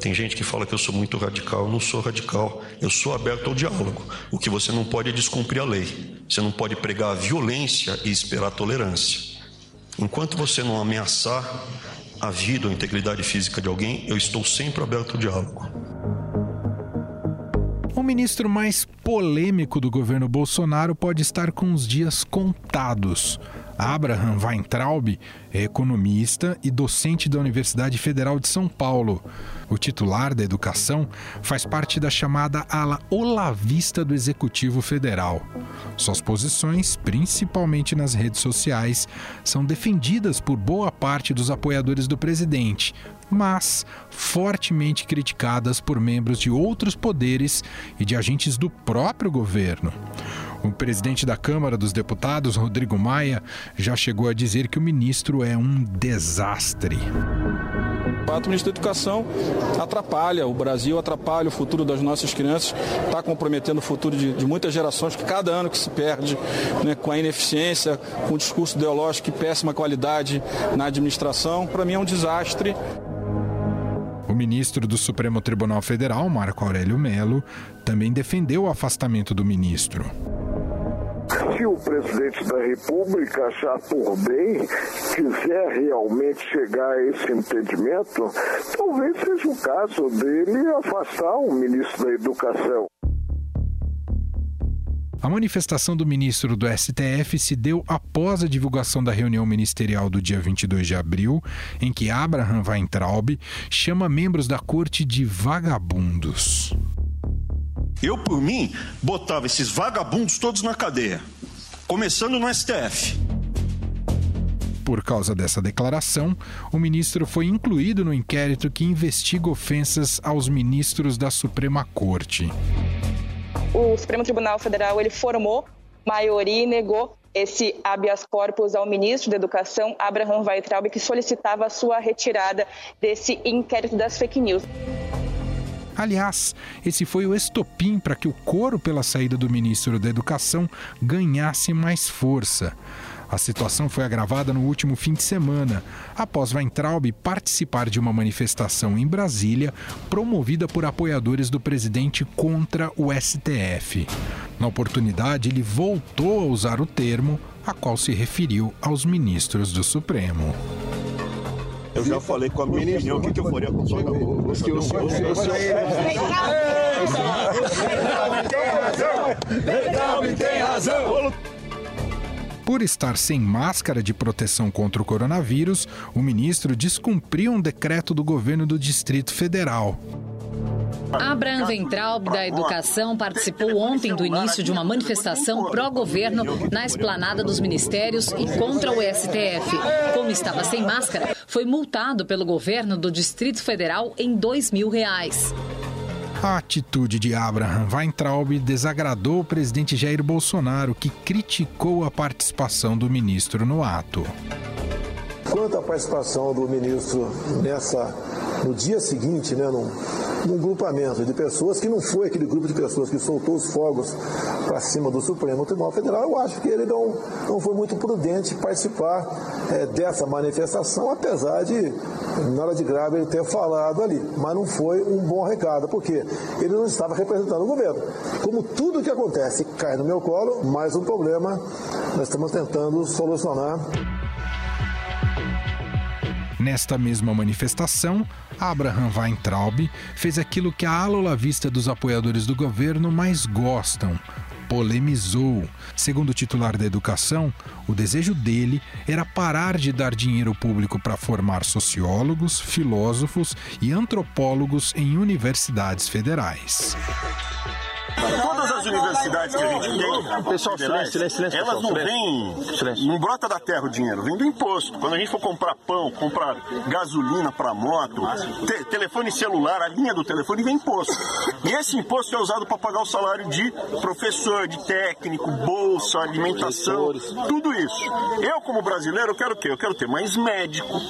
Tem gente que fala que eu sou muito radical. Eu não sou radical. Eu sou aberto ao diálogo. O que você não pode é descumprir a lei. Você não pode pregar a violência e esperar a tolerância. Enquanto você não ameaçar a vida ou a integridade física de alguém, eu estou sempre aberto ao diálogo. O ministro mais polêmico do governo Bolsonaro pode estar com os dias contados. Abraham Weintraub é economista e docente da Universidade Federal de São Paulo. O titular da educação faz parte da chamada ala olavista do Executivo Federal. Suas posições, principalmente nas redes sociais, são defendidas por boa parte dos apoiadores do presidente, mas fortemente criticadas por membros de outros poderes e de agentes do próprio governo. O presidente da Câmara dos Deputados, Rodrigo Maia, já chegou a dizer que o ministro é um desastre. O ministro da Educação atrapalha o Brasil, atrapalha o futuro das nossas crianças, está comprometendo o futuro de, de, muitas gerações, que cada ano que se perde né, com a ineficiência, com o discurso ideológico e péssima qualidade na administração, para mim é um desastre. O ministro do Supremo Tribunal Federal, Marco Aurélio Melo, também defendeu o afastamento do ministro. Se o presidente da República achar por bem, quiser realmente chegar a esse entendimento, talvez seja o caso dele afastar o ministro da Educação. A manifestação do ministro do STF se deu após a divulgação da reunião ministerial do dia 22 de abril, em que Abraham Weintraub chama membros da corte de vagabundos. Eu, por mim, botava esses vagabundos todos na cadeia, começando no STF. Por causa dessa declaração, o ministro foi incluído no inquérito que investiga ofensas aos ministros da Suprema Corte. O Supremo Tribunal Federal ele formou maioria e negou esse habeas corpus ao ministro da Educação, Abraham Weintraub, que solicitava a sua retirada desse inquérito das fake news. Aliás, esse foi o estopim para que o coro pela saída do ministro da Educação ganhasse mais força. A situação foi agravada no último fim de semana, após Weintraub participar de uma manifestação em Brasília promovida por apoiadores do presidente contra o STF. Na oportunidade, ele voltou a usar o termo a qual se referiu aos ministros do Supremo. Eu já falei com a minha opinião o que, que eu faria com o senhor. O senhor, o senhor, o senhor, o senhor. tem razão. Por estar sem máscara de proteção contra o coronavírus, o ministro descumpriu um decreto do governo do Distrito Federal. Abraham Ventraub, da Educação, participou ontem do início de uma manifestação pró-governo na esplanada dos ministérios e contra o STF. Como estava sem máscara, foi multado pelo governo do Distrito Federal em dois mil reais. A atitude de Abraham Weintraub desagradou o presidente Jair Bolsonaro, que criticou a participação do ministro no ato. Quanto à participação do ministro nessa, no dia seguinte, né, num, num grupamento de pessoas, que não foi aquele grupo de pessoas que soltou os fogos para cima do Supremo Tribunal Federal, eu acho que ele não, não foi muito prudente participar é, dessa manifestação, apesar de, na hora de grave, ele ter falado ali. Mas não foi um bom recado, porque ele não estava representando o governo. Como tudo que acontece cai no meu colo, mais um problema nós estamos tentando solucionar. Nesta mesma manifestação, Abraham Weintraub fez aquilo que a ala vista dos apoiadores do governo mais gostam, polemizou. Segundo o titular da educação, o desejo dele era parar de dar dinheiro público para formar sociólogos, filósofos e antropólogos em universidades federais. Todas as universidades que a gente tem, pessoal, silêncio, silêncio, silêncio, elas não vêm, não brota da terra o dinheiro, vem do imposto. Quando a gente for comprar pão, comprar gasolina para moto, te, telefone celular, a linha do telefone vem imposto. E esse imposto é usado para pagar o salário de professor, de técnico, bolsa, alimentação, tudo isso. Eu, como brasileiro, eu quero o quê? Eu quero ter mais médico,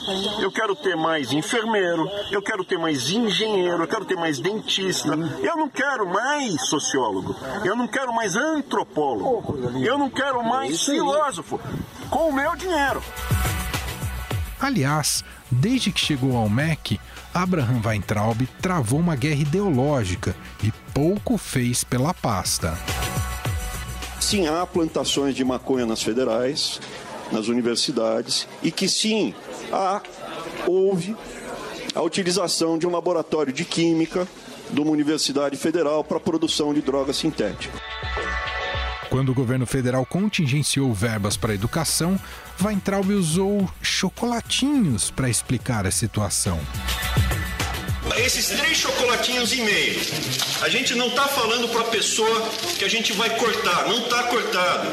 eu quero ter mais enfermeiro, eu quero ter mais engenheiro, eu quero ter mais dentista, eu não quero mais sociólogo sociólogo. Eu não quero mais antropólogo. Eu não quero mais filósofo. Com o meu dinheiro. Aliás, desde que chegou ao MEC, Abraham Weintraub travou uma guerra ideológica e pouco fez pela pasta. Sim, há plantações de maconha nas federais, nas universidades, e que sim, há, houve a utilização de um laboratório de química de uma universidade federal para a produção de droga sintética. Quando o governo federal contingenciou verbas para a educação, Weintraub usou chocolatinhos para explicar a situação. Esses três chocolatinhos e meio, a gente não está falando para a pessoa que a gente vai cortar, não está cortado.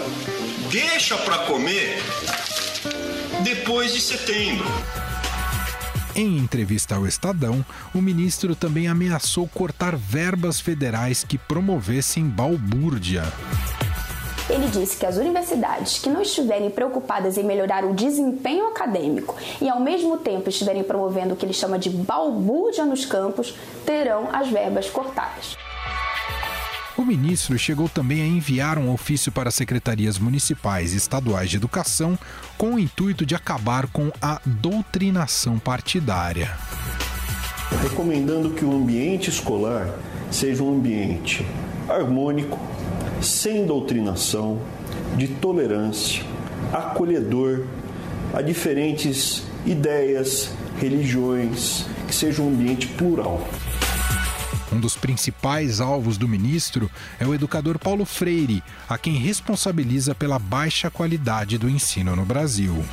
Deixa para comer depois de setembro. Em entrevista ao Estadão, o ministro também ameaçou cortar verbas federais que promovessem balbúrdia. Ele disse que as universidades que não estiverem preocupadas em melhorar o desempenho acadêmico e ao mesmo tempo estiverem promovendo o que ele chama de balbúrdia nos campos terão as verbas cortadas. O ministro chegou também a enviar um ofício para as secretarias municipais e estaduais de educação com o intuito de acabar com a doutrinação partidária. Recomendando que o ambiente escolar seja um ambiente harmônico, sem doutrinação, de tolerância, acolhedor a diferentes ideias, religiões, que seja um ambiente plural. Um dos principais alvos do ministro é o educador Paulo Freire, a quem responsabiliza pela baixa qualidade do ensino no Brasil.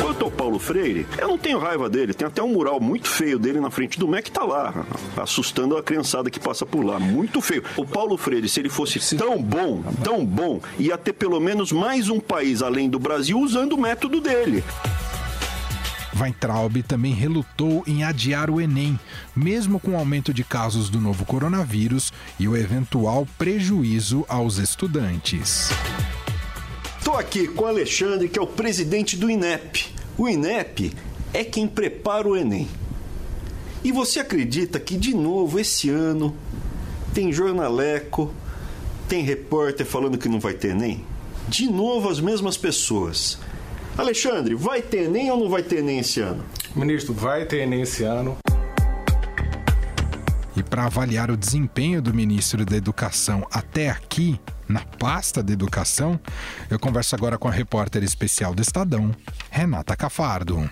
Quanto ao Paulo Freire, eu não tenho raiva dele. Tem até um mural muito feio dele na frente do MEC, tá lá, assustando a criançada que passa por lá. Muito feio. O Paulo Freire, se ele fosse tão bom, tão bom, ia ter pelo menos mais um país além do Brasil usando o método dele. Weintraub também relutou em adiar o Enem, mesmo com o aumento de casos do novo coronavírus e o eventual prejuízo aos estudantes. Estou aqui com o Alexandre, que é o presidente do INEP. O INEP é quem prepara o Enem. E você acredita que, de novo, esse ano tem jornaleco, tem repórter falando que não vai ter Enem? De novo, as mesmas pessoas. Alexandre, vai ter Enem ou não vai ter Enem esse ano? Ministro, vai ter Enem esse ano. E para avaliar o desempenho do ministro da Educação até aqui, na pasta de educação, eu converso agora com a repórter especial do Estadão, Renata Cafardo.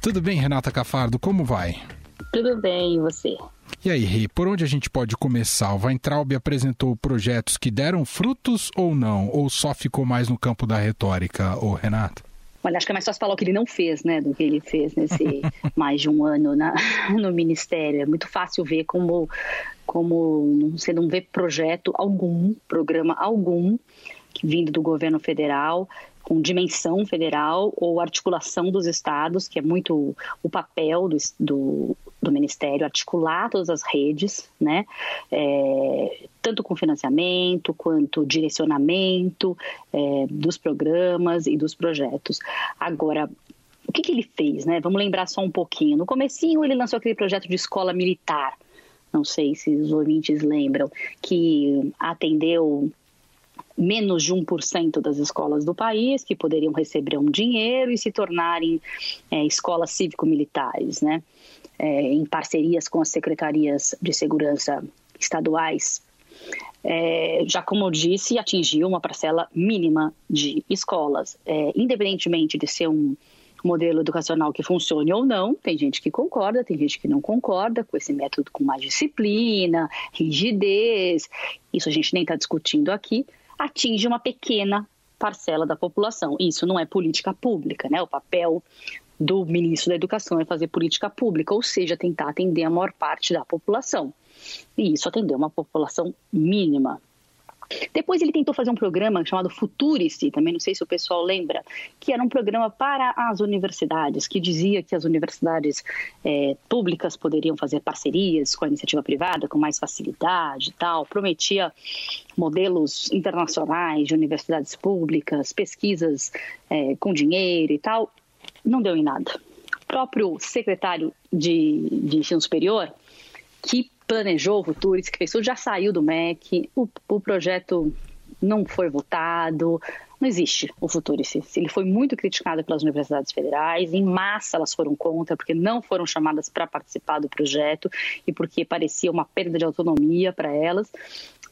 Tudo bem, Renata Cafardo? Como vai? Tudo bem, e você? E aí, Rei, por onde a gente pode começar? O Weintraub apresentou projetos que deram frutos ou não? Ou só ficou mais no campo da retórica, ô Renato? Olha, acho que é mais fácil falar o que ele não fez, né, do que ele fez nesse mais de um ano na, no Ministério. É muito fácil ver como, como você não vê projeto algum, programa algum, vindo do governo federal, com dimensão federal ou articulação dos estados, que é muito o papel do, do, do Ministério, articular todas as redes, né? É, tanto com financiamento quanto direcionamento é, dos programas e dos projetos. Agora, o que, que ele fez, né? Vamos lembrar só um pouquinho. No comecinho ele lançou aquele projeto de escola militar, não sei se os ouvintes lembram, que atendeu menos de 1% das escolas do país que poderiam receber um dinheiro e se tornarem é, escolas cívico-militares, né? É, em parcerias com as secretarias de segurança estaduais. É, já como eu disse, atingiu uma parcela mínima de escolas, é, independentemente de ser um modelo educacional que funcione ou não. Tem gente que concorda, tem gente que não concorda com esse método com mais disciplina, rigidez. Isso a gente nem está discutindo aqui atinge uma pequena parcela da população. Isso não é política pública, né? O papel do ministro da Educação é fazer política pública, ou seja, tentar atender a maior parte da população. E isso atender uma população mínima. Depois ele tentou fazer um programa chamado Futurice, também não sei se o pessoal lembra, que era um programa para as universidades, que dizia que as universidades é, públicas poderiam fazer parcerias com a iniciativa privada com mais facilidade e tal, prometia modelos internacionais de universidades públicas, pesquisas é, com dinheiro e tal, não deu em nada. O próprio secretário de, de ensino superior, que planejou o Futuris, que fez tudo, já saiu do MEC, o, o projeto não foi votado, não existe o Futurice. Ele foi muito criticado pelas universidades federais, em massa elas foram contra, porque não foram chamadas para participar do projeto e porque parecia uma perda de autonomia para elas.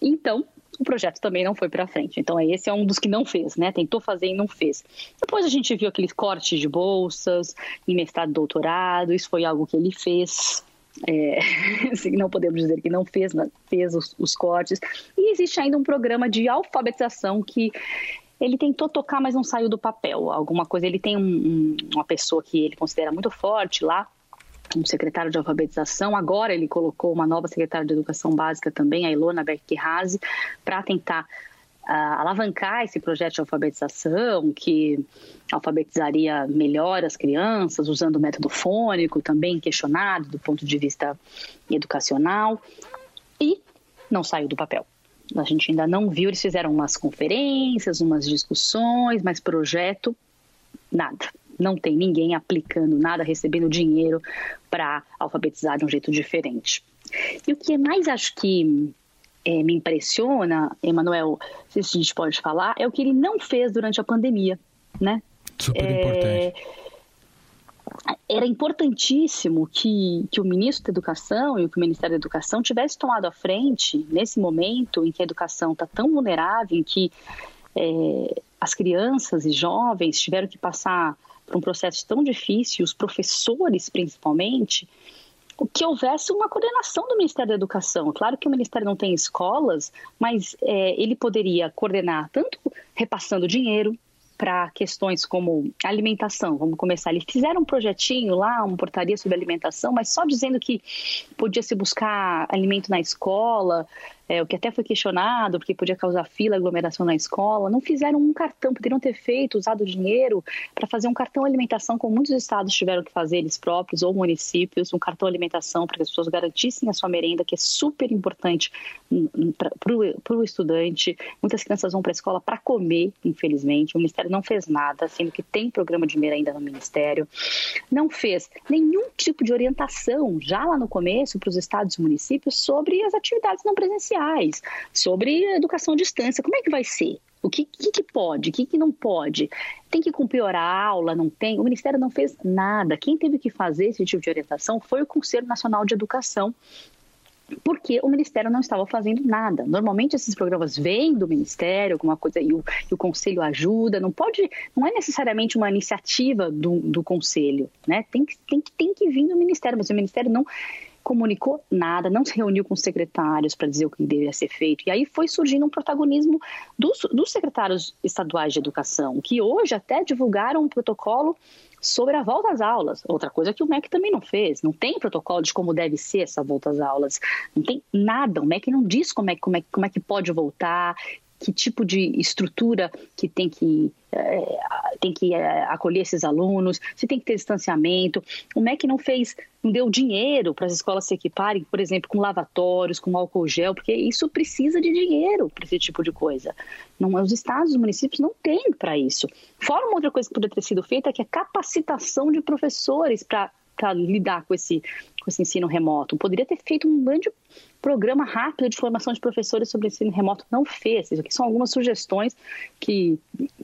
Então, o projeto também não foi para frente. Então, esse é um dos que não fez, né? Tentou fazer e não fez. Depois a gente viu aqueles cortes de bolsas em mestrado e doutorado, isso foi algo que ele fez. É, não podemos dizer que não fez, fez os, os cortes. E existe ainda um programa de alfabetização que ele tentou tocar, mas não saiu do papel. Alguma coisa, ele tem um, um, uma pessoa que ele considera muito forte lá, um secretário de alfabetização. Agora ele colocou uma nova secretária de educação básica também, a Ilona Berkirazi, para tentar alavancar esse projeto de alfabetização, que alfabetizaria melhor as crianças, usando o método fônico, também questionado do ponto de vista educacional, e não saiu do papel. A gente ainda não viu, eles fizeram umas conferências, umas discussões, mas projeto, nada não tem ninguém aplicando nada, recebendo dinheiro para alfabetizar de um jeito diferente. E o que mais acho que é, me impressiona, Emanuel, se a gente pode falar, é o que ele não fez durante a pandemia, né? Super é, importante. Era importantíssimo que, que o ministro da Educação e o Ministério da Educação tivesse tomado à frente nesse momento em que a educação está tão vulnerável, em que é, as crianças e jovens tiveram que passar por um processo tão difícil, os professores principalmente, que houvesse uma coordenação do Ministério da Educação. Claro que o Ministério não tem escolas, mas é, ele poderia coordenar tanto repassando dinheiro para questões como alimentação. Vamos começar. Eles fizeram um projetinho lá, uma portaria sobre alimentação, mas só dizendo que podia se buscar alimento na escola, é, o que até foi questionado, porque podia causar fila, aglomeração na escola. Não fizeram um cartão, poderiam ter feito, usado dinheiro para fazer um cartão alimentação, como muitos estados tiveram que fazer eles próprios ou municípios, um cartão alimentação para que as pessoas garantissem a sua merenda, que é super importante para o estudante. Muitas crianças vão para a escola para comer, infelizmente. O Ministério não fez nada, sendo que tem programa de merenda no Ministério. Não fez nenhum tipo de orientação, já lá no começo, para os estados e municípios, sobre as atividades não presenciais sociais, sobre educação à distância. Como é que vai ser? O que, que, que pode, o que, que não pode? Tem que cumprir a aula, não tem? O Ministério não fez nada. Quem teve que fazer esse tipo de orientação foi o Conselho Nacional de Educação, porque o Ministério não estava fazendo nada. Normalmente esses programas vêm do Ministério, alguma coisa, e o, e o Conselho ajuda. Não pode, não é necessariamente uma iniciativa do, do Conselho, né? Tem que, tem, tem que vir do Ministério, mas o Ministério não comunicou nada, não se reuniu com os secretários para dizer o que deveria ser feito. E aí foi surgindo um protagonismo dos, dos secretários estaduais de educação, que hoje até divulgaram um protocolo sobre a volta às aulas. Outra coisa que o MEC também não fez. Não tem protocolo de como deve ser essa volta às aulas. Não tem nada. O MEC não diz como é, como é, como é que pode voltar, que tipo de estrutura que tem que, é, tem que é, acolher esses alunos, se tem que ter distanciamento. O MEC não fez, não deu dinheiro para as escolas se equiparem, por exemplo, com lavatórios, com álcool gel, porque isso precisa de dinheiro para esse tipo de coisa. Não, os estados, os municípios não têm para isso. Fora uma outra coisa que poderia ter sido feita, que é capacitação de professores para lidar com esse, com esse ensino remoto. Poderia ter feito um grande programa rápido de formação de professores sobre ensino remoto. Não fez. Isso aqui são algumas sugestões que,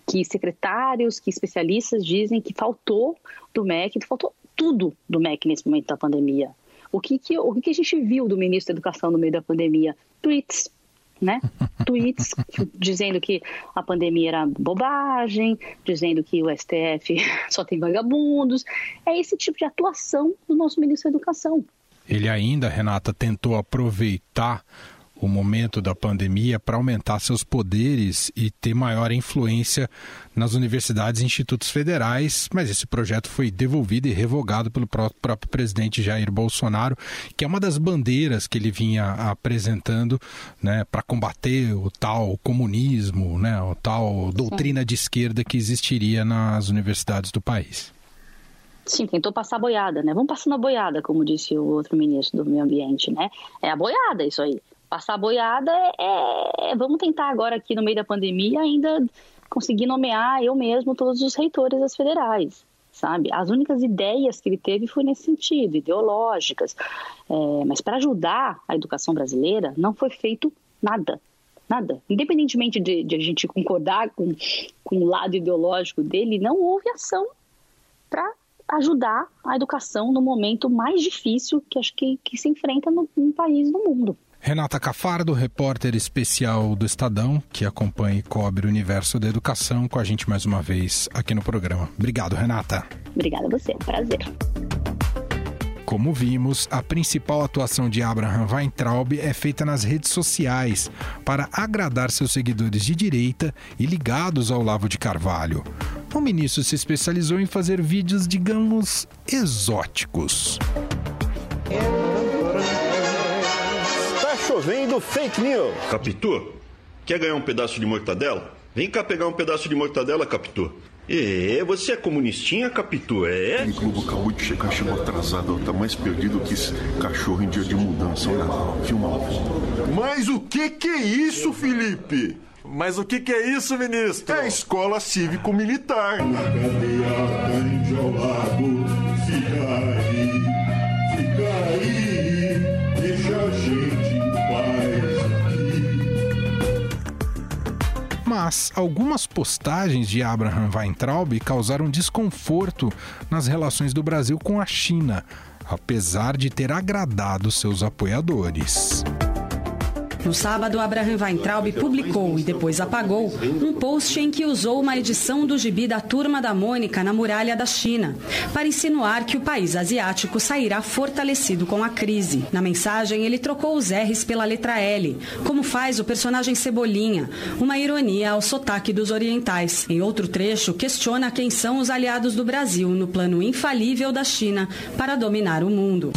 que secretários, que especialistas dizem que faltou do MEC, faltou tudo do MEC nesse momento da pandemia. O que, que, o que a gente viu do ministro da Educação no meio da pandemia? Tweets, né? Tweets dizendo que a pandemia era bobagem, dizendo que o STF só tem vagabundos. É esse tipo de atuação do nosso ministro da Educação. Ele ainda, Renata, tentou aproveitar o momento da pandemia para aumentar seus poderes e ter maior influência nas universidades e institutos federais, mas esse projeto foi devolvido e revogado pelo próprio presidente Jair Bolsonaro, que é uma das bandeiras que ele vinha apresentando né, para combater o tal comunismo, né, o tal doutrina de esquerda que existiria nas universidades do país. Sim, tentou passar boiada, né? Vamos passando a boiada, como disse o outro ministro do Meio Ambiente, né? É a boiada isso aí. Passar boiada é, é, Vamos tentar agora aqui no meio da pandemia ainda conseguir nomear eu mesmo todos os reitores das federais, sabe? As únicas ideias que ele teve foi nesse sentido, ideológicas. É, mas para ajudar a educação brasileira não foi feito nada. nada. Independentemente de, de a gente concordar com, com o lado ideológico dele, não houve ação para ajudar a educação no momento mais difícil que acho que, que se enfrenta no, no país no mundo. Renata Cafardo, repórter especial do Estadão, que acompanha e cobre o universo da educação, com a gente mais uma vez aqui no programa. Obrigado, Renata. Obrigada a você, é um prazer. Como vimos, a principal atuação de Abraham Weintraub é feita nas redes sociais para agradar seus seguidores de direita e ligados ao Lavo de Carvalho. O ministro se especializou em fazer vídeos, digamos, exóticos. Tá chovendo fake news. Capitu, quer ganhar um pedaço de mortadela? Vem cá pegar um pedaço de mortadela, Capitu. É, você é comunistinha, Capitu, é? O Globo acabou de chegar, chegou atrasado. Tá mais perdido que esse cachorro em dia de mudança. Olha lá, filma lá. Mas o que que é isso, Felipe? Mas o que, que é isso, ministro? É a escola cívico-militar. Mas algumas postagens de Abraham Weintraub causaram desconforto nas relações do Brasil com a China, apesar de ter agradado seus apoiadores. No sábado, Abraham Weintraub publicou e depois apagou um post em que usou uma edição do gibi da Turma da Mônica na muralha da China, para insinuar que o país asiático sairá fortalecido com a crise. Na mensagem, ele trocou os R's pela letra L, como faz o personagem Cebolinha, uma ironia ao sotaque dos orientais. Em outro trecho, questiona quem são os aliados do Brasil no plano infalível da China para dominar o mundo.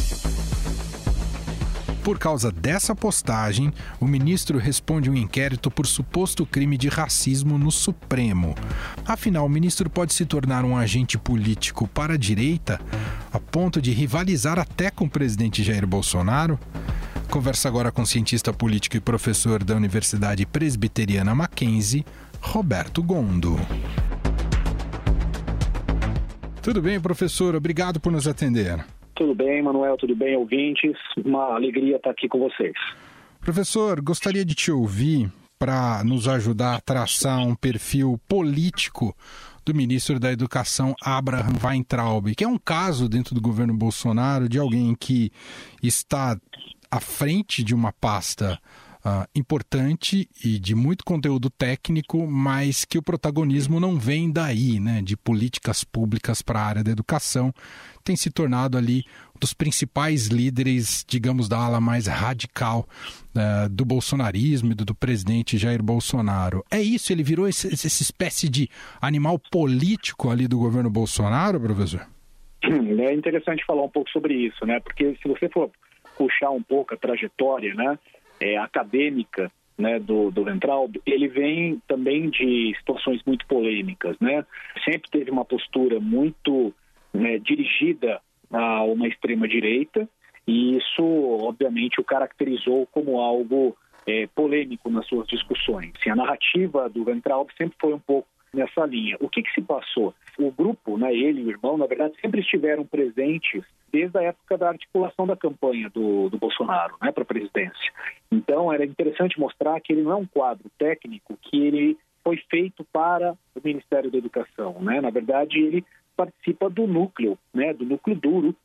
Por causa dessa postagem, o ministro responde um inquérito por suposto crime de racismo no Supremo. Afinal, o ministro pode se tornar um agente político para a direita a ponto de rivalizar até com o presidente Jair Bolsonaro? Conversa agora com o cientista político e professor da Universidade Presbiteriana Mackenzie, Roberto Gondo. Tudo bem, professor? Obrigado por nos atender. Tudo bem, Manuel, tudo bem, ouvintes? Uma alegria estar aqui com vocês. Professor, gostaria de te ouvir para nos ajudar a traçar um perfil político do ministro da Educação, Abraham Weintraub, que é um caso dentro do governo Bolsonaro de alguém que está à frente de uma pasta uh, importante e de muito conteúdo técnico, mas que o protagonismo não vem daí, né, de políticas públicas para a área da educação, tem se tornado ali um dos principais líderes, digamos, da ala mais radical uh, do bolsonarismo e do, do, presidente Jair Bolsonaro. É isso? Ele virou esse, essa espécie de animal político ali do governo Bolsonaro, professor? É interessante falar um pouco sobre isso, né? Porque se você for puxar um pouco a trajetória, né? É, acadêmica né, do, do Ventralb, ele vem também de situações muito polêmicas, né? Sempre teve uma postura muito né, dirigida a uma extrema direita e isso, obviamente, o caracterizou como algo é, polêmico nas suas discussões. Assim, a narrativa do Ventralb sempre foi um pouco nessa linha. O que, que se passou? O grupo, né, ele e o irmão, na verdade, sempre estiveram presentes desde a época da articulação da campanha do, do Bolsonaro né, para a presidência. Então, era interessante mostrar que ele não é um quadro técnico que ele foi feito para o Ministério da Educação. Né? Na verdade, ele participa do núcleo, né, do núcleo duro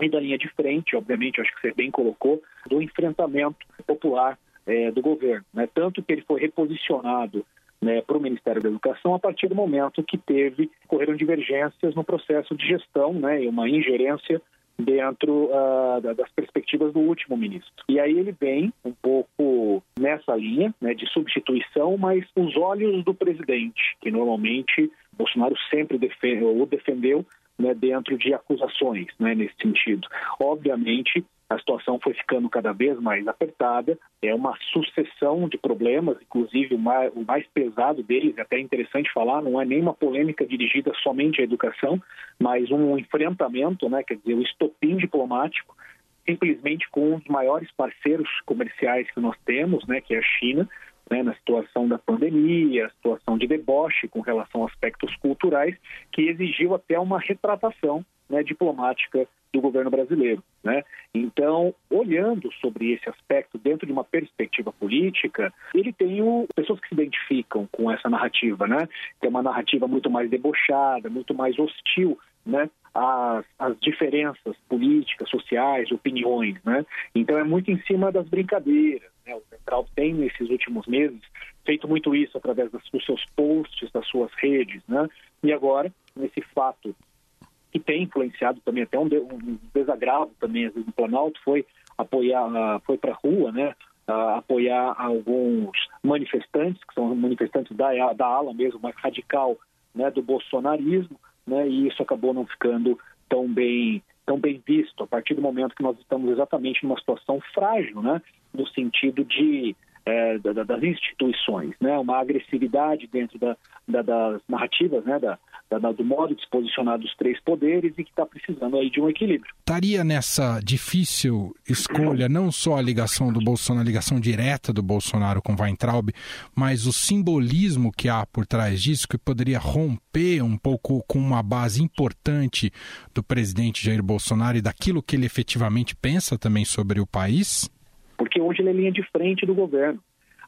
e da linha de frente, obviamente, acho que você bem colocou, do enfrentamento popular é, do governo. Né? Tanto que ele foi reposicionado né, para o Ministério da Educação a partir do momento que teve ocorreram divergências no processo de gestão né, e uma ingerência dentro uh, das perspectivas do último ministro. E aí ele vem um pouco nessa linha né, de substituição, mas os olhos do presidente, que normalmente Bolsonaro sempre defende, o defendeu né, dentro de acusações né, nesse sentido. Obviamente, a situação foi ficando cada vez mais apertada, é uma sucessão de problemas, inclusive o mais, o mais pesado deles, é até interessante falar, não é nenhuma polêmica dirigida somente à educação, mas um enfrentamento, né, quer dizer, o um estopim diplomático, simplesmente com um maiores parceiros comerciais que nós temos, né, que é a China, né, na situação da pandemia, a situação de deboche com relação a aspectos culturais, que exigiu até uma retratação né, diplomática do governo brasileiro. Né? Então, olhando sobre esse aspecto dentro de uma perspectiva política, ele tem o, pessoas que se identificam com essa narrativa, né? é uma narrativa muito mais debochada, muito mais hostil né, às, às diferenças políticas, sociais, opiniões. Né? Então, é muito em cima das brincadeiras. Né? O Central tem, nesses últimos meses, feito muito isso através das, dos seus posts, das suas redes. Né? E agora, nesse fato que tem influenciado também até um, um desagravo também às vezes no Planalto foi apoiar, foi para a rua, né, apoiar alguns manifestantes que são manifestantes da, da ala mesmo mais radical, né, do bolsonarismo, né, e isso acabou não ficando tão bem tão bem visto a partir do momento que nós estamos exatamente numa situação frágil, né, no sentido de é, das instituições, né? uma agressividade dentro da, da, das narrativas, né? Da, da, do modo de se posicionar dos três poderes e que está precisando aí de um equilíbrio. Estaria nessa difícil escolha não só a ligação do Bolsonaro, a ligação direta do Bolsonaro com Weintraub, mas o simbolismo que há por trás disso, que poderia romper um pouco com uma base importante do presidente Jair Bolsonaro e daquilo que ele efetivamente pensa também sobre o país? porque hoje ele é linha de frente do governo.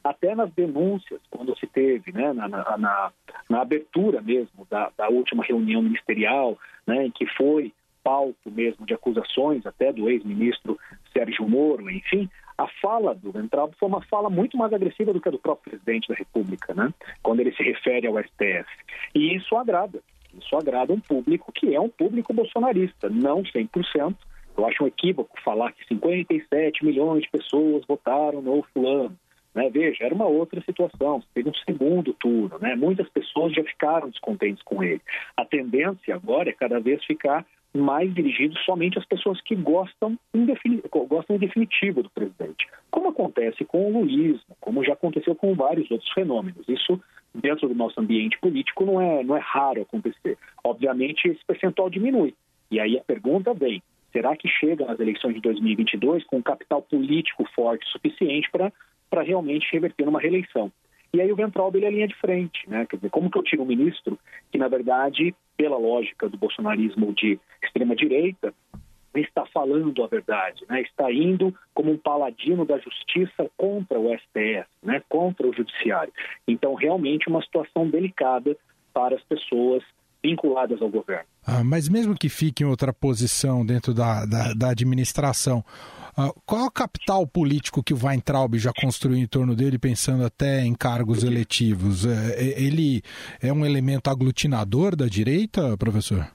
Até nas denúncias, quando se teve, né, na, na, na, na abertura mesmo da, da, última reunião ministerial, né, em que foi palco mesmo de acusações até do ex-ministro Sérgio Moro, enfim, a fala do Ventral foi uma fala muito mais agressiva do que a do próprio presidente da República, né, quando ele se refere ao STF. E isso agrada. Isso agrada um público que é um público bolsonarista, não 100%, eu acho um equívoco falar que 57 milhões de pessoas votaram no fulano. Né? Veja, era uma outra situação, teve um segundo turno, né? muitas pessoas já ficaram descontentes com ele. A tendência agora é cada vez ficar mais dirigido somente às pessoas que gostam em, gostam definitivo do presidente, como acontece com o lulismo, como já aconteceu com vários outros fenômenos. Isso, dentro do nosso ambiente político, não é, não é raro acontecer. Obviamente, esse percentual diminui. E aí a pergunta vem, Será que chega nas eleições de 2022 com um capital político forte suficiente para realmente reverter numa reeleição? E aí o Ventral ele é linha de frente, né? Quer dizer, como que eu tiro um ministro que, na verdade, pela lógica do bolsonarismo de extrema-direita, está falando a verdade, né? está indo como um paladino da justiça contra o STF, né? contra o judiciário. Então, realmente, uma situação delicada para as pessoas vinculadas ao governo. Ah, mas mesmo que fique em outra posição dentro da, da, da administração, ah, qual é o capital político que o Weintraub já construiu em torno dele, pensando até em cargos eletivos? É, é, ele é um elemento aglutinador da direita, professor?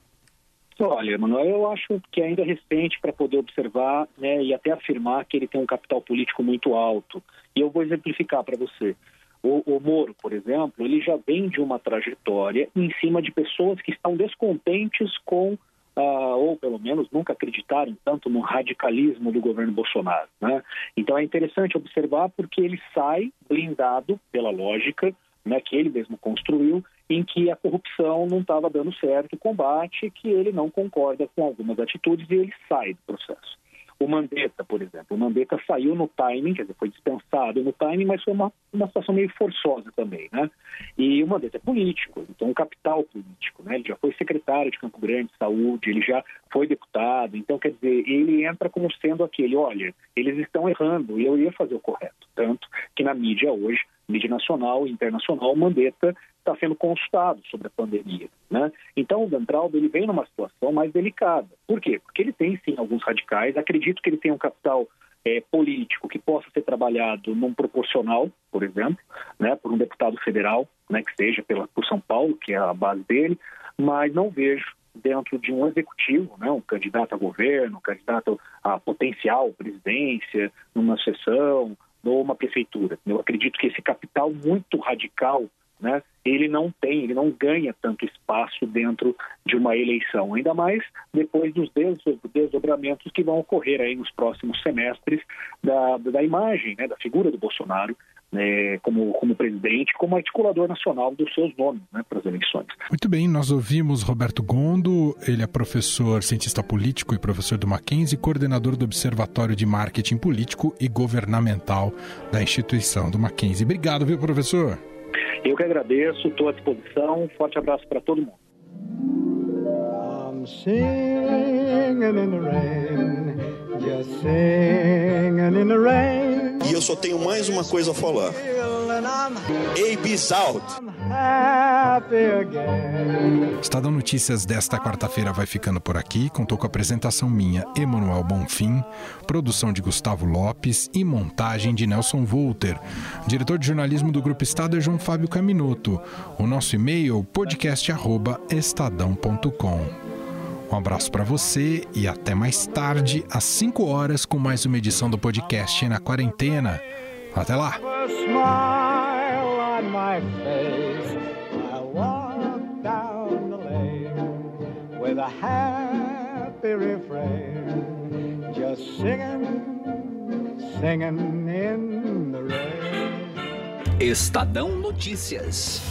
Olha, Manuel, eu acho que ainda é recente para poder observar né, e até afirmar que ele tem um capital político muito alto. E eu vou exemplificar para você. O, o, Moro, por exemplo, ele já vem de uma trajetória em cima de pessoas que estão descontentes com, ah, ou pelo menos nunca acreditaram tanto no radicalismo do governo Bolsonaro. Né? Então é interessante observar porque ele sai blindado pela lógica né, que ele mesmo construiu, em que a corrupção não estava dando certo o combate, que ele não concorda com algumas atitudes e ele sai do processo. O Mandetta, por exemplo. O Mandetta saiu no timing, quer dizer, foi dispensado no timing, mas foi uma, uma situação meio forçosa também, né? E o Mandetta é político, então um capital político, né? Ele já foi secretário de Campo Grande de Saúde, ele já foi deputado, então quer dizer, ele entra como sendo aquele, olha, eles estão errando e eu ia fazer o correto. Tanto que na mídia hoje, mídia nacional e internacional, o Mandetta está sendo consultado sobre a pandemia. Né? Então, o Gantraub ele vem numa situação mais delicada. Por quê? Porque ele tem, sim, alguns radicais. Acredito que ele tem um capital é, político que possa ser trabalhado num proporcional, por exemplo, né, por um deputado federal, né, que seja pela, por São Paulo, que é a base dele, mas não vejo dentro de um executivo, né, um candidato a governo, um candidato a potencial presidência, numa sessão ou uma prefeitura. Eu acredito que esse capital muito radical né, ele não tem, ele não ganha tanto espaço dentro de uma eleição, ainda mais depois dos desdobramentos que vão ocorrer aí nos próximos semestres da, da imagem, né, da figura do Bolsonaro né, como, como presidente, como articulador nacional dos seus nomes né, para as eleições. Muito bem, nós ouvimos Roberto Gondo, ele é professor, cientista político e professor do Mackenzie, coordenador do Observatório de Marketing Político e Governamental da instituição do Mackenzie. Obrigado, viu, professor? Eu que agradeço, estou à disposição. Um forte abraço para todo mundo. I'm singing in the rain, just singing in the rain. E eu só tenho mais uma coisa a falar. Peace Out! Estadão Notícias desta quarta-feira vai ficando por aqui. Contou com a apresentação minha, Emanuel Bonfim, produção de Gustavo Lopes e montagem de Nelson Volter. Diretor de jornalismo do Grupo Estado é João Fábio Caminoto. O nosso e-mail podcast@estadão.com. Um abraço para você e até mais tarde, às 5 horas, com mais uma edição do podcast na quarentena. Até lá! With a happy refrain, just singing, singing in the rain. Estadão Notícias.